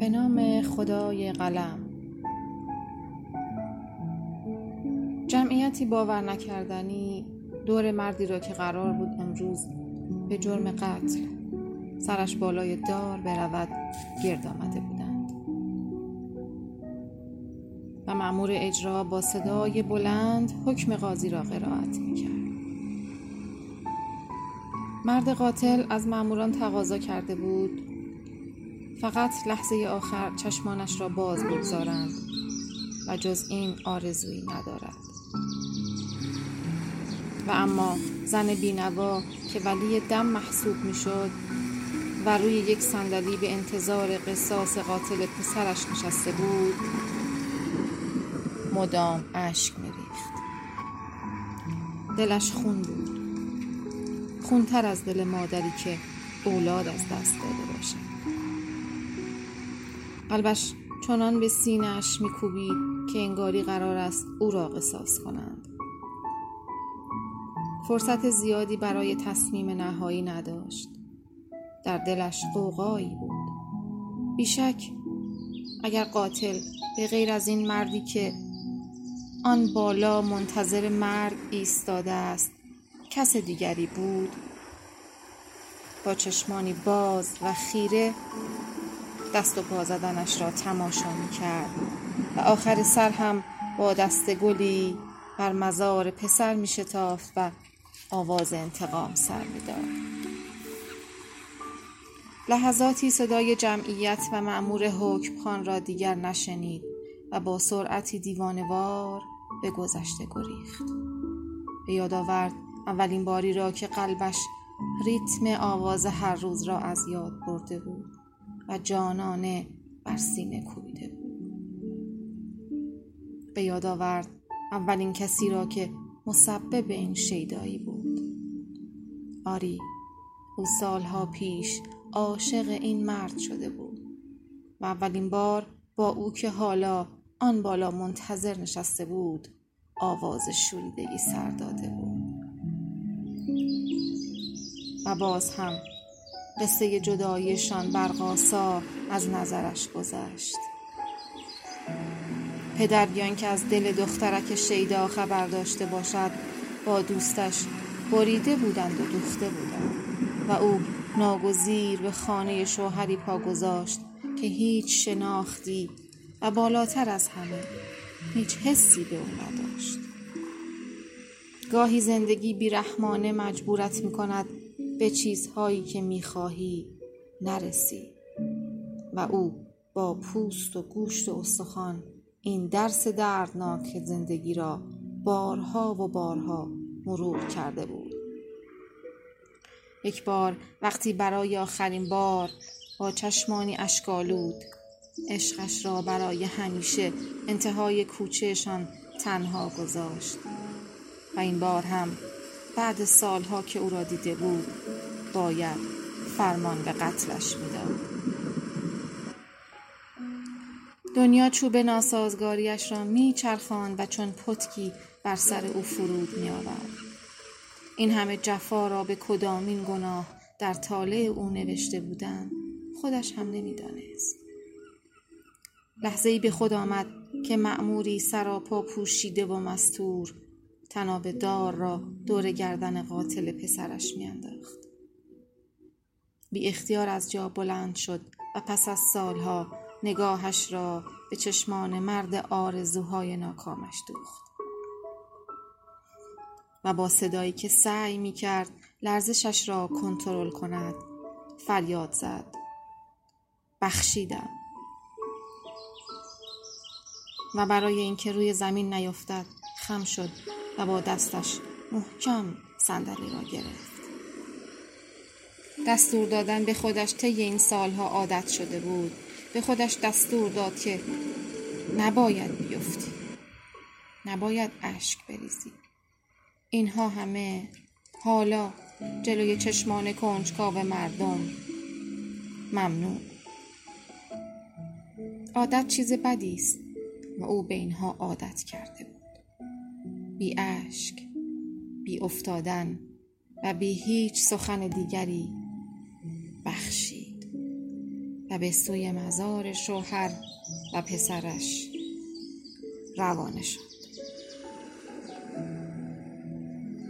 به نام خدای قلم. جمعیتی باور نکردنی دور مردی را که قرار بود امروز به جرم قتل سرش بالای دار برود گرد آمده بودند. و معمور اجرا با صدای بلند حکم قاضی را قرائت می‌کرد. مرد قاتل از ماموران تقاضا کرده بود فقط لحظه آخر چشمانش را باز بگذارند و جز این آرزویی ندارد. و اما زن بینوا که ولی دم محسوب می‌شد و روی یک صندلی به انتظار قصاص قاتل پسرش نشسته بود مدام اشک میریخت. دلش خون بود. خونتر از دل مادری که اولاد از دست داده باشد. قلبش چنان به سینهاش میکوبید که انگاری قرار است او را قصاص کنند. فرصت زیادی برای تصمیم نهایی نداشت. در دلش قوقایی بود. بیشک اگر قاتل به غیر از این مردی که آن بالا منتظر مرگ ایستاده است کس دیگری بود؟ با چشمانی باز و خیره دست و پا زدنش را تماشا می کرد و آخر سر هم با دست گلی بر مزار پسر می شتافت و آواز انتقام سر می داد. لحظاتی صدای جمعیت و معمور حکمخان را دیگر نشنید و با سرعتی دیوانوار به گذشته گریخت. به یاد آورد اولین باری را که قلبش ریتم آواز هر روز را از یاد برده بود. و جانانه بر سینه کوبیده بود. به یاد آورد اولین کسی را که مسبب این شیدایی بود. آری او سالها پیش عاشق این مرد شده بود و اولین بار با او که حالا آن بالا منتظر نشسته بود آواز شوریدگی سر داده بود. و باز هم قصه جداییشان برقاسا از نظرش گذشت. پدر بیان که از دل دخترک شیدا خبر داشته باشد با دوستش بریده بودند و دوخته بودند و او ناگزیر به خانه شوهری پا گذاشت که هیچ شناختی و بالاتر از همه هیچ حسی به او نداشت. گاهی زندگی بیرحمانه مجبورت می کند به چیزهایی که می‌خواهی نرسی. و او با پوست و گوشت و استخوان این درس دردناک زندگی را بارها و بارها مرور کرده بود. یک بار وقتی برای آخرین بار با چشمانی اشکالود عشقش را برای همیشه انتهای کوچهشان تنها گذاشت. و این بار هم بعد سالها که او را دیده بود باید فرمان به قتلش می‌داد. دنیا چوب ناسازگاریش را میچرخاند و چون پتکی بر سر او فرود میآورد. این همه جفا را به کدامین گناه در طالع او نوشته بودند خودش هم نمی‌دانست. لحظه ای به خود آمد که معموری سراپا پوشیده و مستور تناب دار را دور گردن قاتل پسرش میانداخت. بی اختیار از جا بلند شد و پس از سالها نگاهش را به چشمان مرد آرزوهای ناکامش دوخت. و با صدایی که سعی می کرد لرزشش را کنترل کند فریاد زد. بخشیدم. و برای اینکه روی زمین نیفتد خم شد. و با دستش محکم صندلی را گرفت. دستور دادن به خودش طی این سالها عادت شده بود. به خودش دستور داد که نباید بیفتی. نباید اشک بریزی. اینها همه حالا جلوی چشمان کنجکاو مردم ممنوع. عادت چیز بدی است و او به اینها عادت کرده بود. بی اشک بی افتادن و بی هیچ سخن دیگری بخشید و به سوی مزار شوهر و پسرش روانه شد.